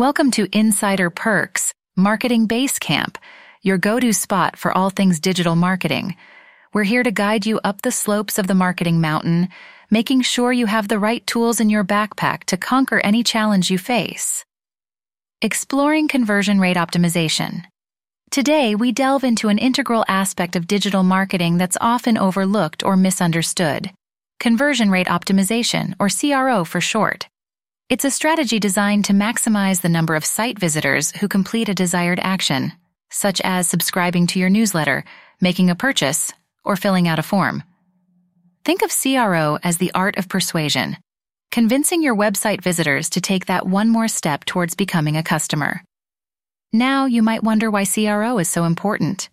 Welcome to Insider Perks, Marketing Basecamp, your go-to spot for all things digital marketing. We're here to guide you up the slopes of the marketing mountain, making sure you have the right tools in your backpack to conquer any challenge you face. Exploring conversion rate optimization. Today, we delve into an integral aspect of digital marketing that's often overlooked or misunderstood. Conversion rate optimization, or CRO for short. It's a strategy designed to maximize the number of site visitors who complete a desired action, such as subscribing to your newsletter, making a purchase, or filling out a form. Think of CRO as the art of persuasion, convincing your website visitors to take that one more step towards becoming a customer. Now you might wonder why CRO is so important.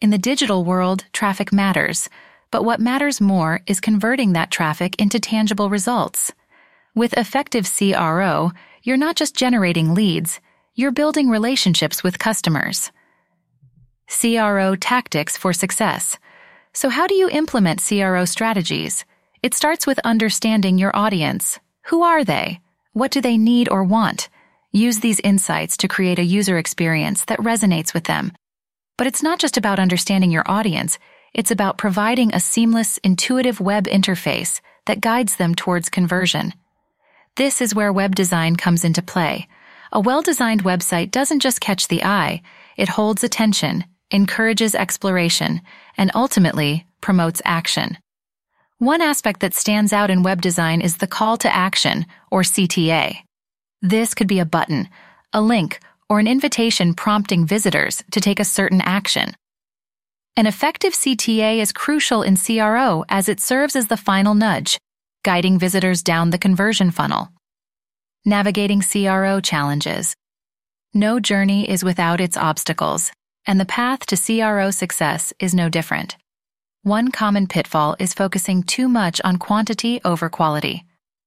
In the digital world, traffic matters, but what matters more is converting that traffic into tangible results. With effective CRO, you're not just generating leads, you're building relationships with customers. CRO tactics for success. So, how do you implement CRO strategies? It starts with understanding your audience. Who are they? What do they need or want? Use these insights to create a user experience that resonates with them. But it's not just about understanding your audience, it's about providing a seamless, intuitive web interface that guides them towards conversion. This is where web design comes into play. A well-designed website doesn't just catch the eye, it holds attention, encourages exploration, and ultimately promotes action. One aspect that stands out in web design is the call to action, or CTA. This could be a button, a link, or an invitation prompting visitors to take a certain action. An effective CTA is crucial in CRO as it serves as the final nudge, guiding visitors down the conversion funnel. Navigating CRO challenges. No journey is without its obstacles, and the path to CRO success is no different. One common pitfall is focusing too much on quantity over quality.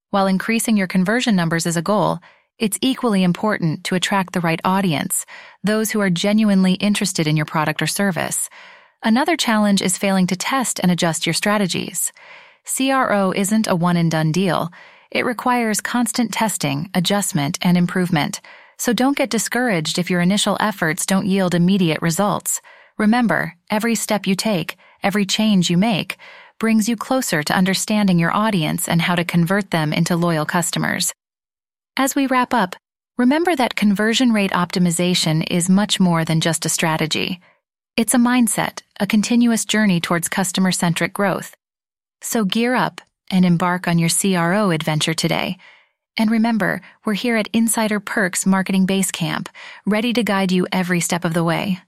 While increasing your conversion numbers is a goal, it's equally important to attract the right audience, those who are genuinely interested in your product or service. Another challenge is failing to test and adjust your strategies. CRO isn't a one and done deal. It requires constant testing, adjustment, and improvement. So don't get discouraged if your initial efforts don't yield immediate results. Remember, every step you take, every change you make, brings you closer to understanding your audience and how to convert them into loyal customers. As we wrap up, remember that conversion rate optimization is much more than just a strategy. It's a mindset, a continuous journey towards customer centric growth. So gear up and embark on your CRO adventure today. And remember, we're here at Insider Perks Marketing Base Camp, ready to guide you every step of the way.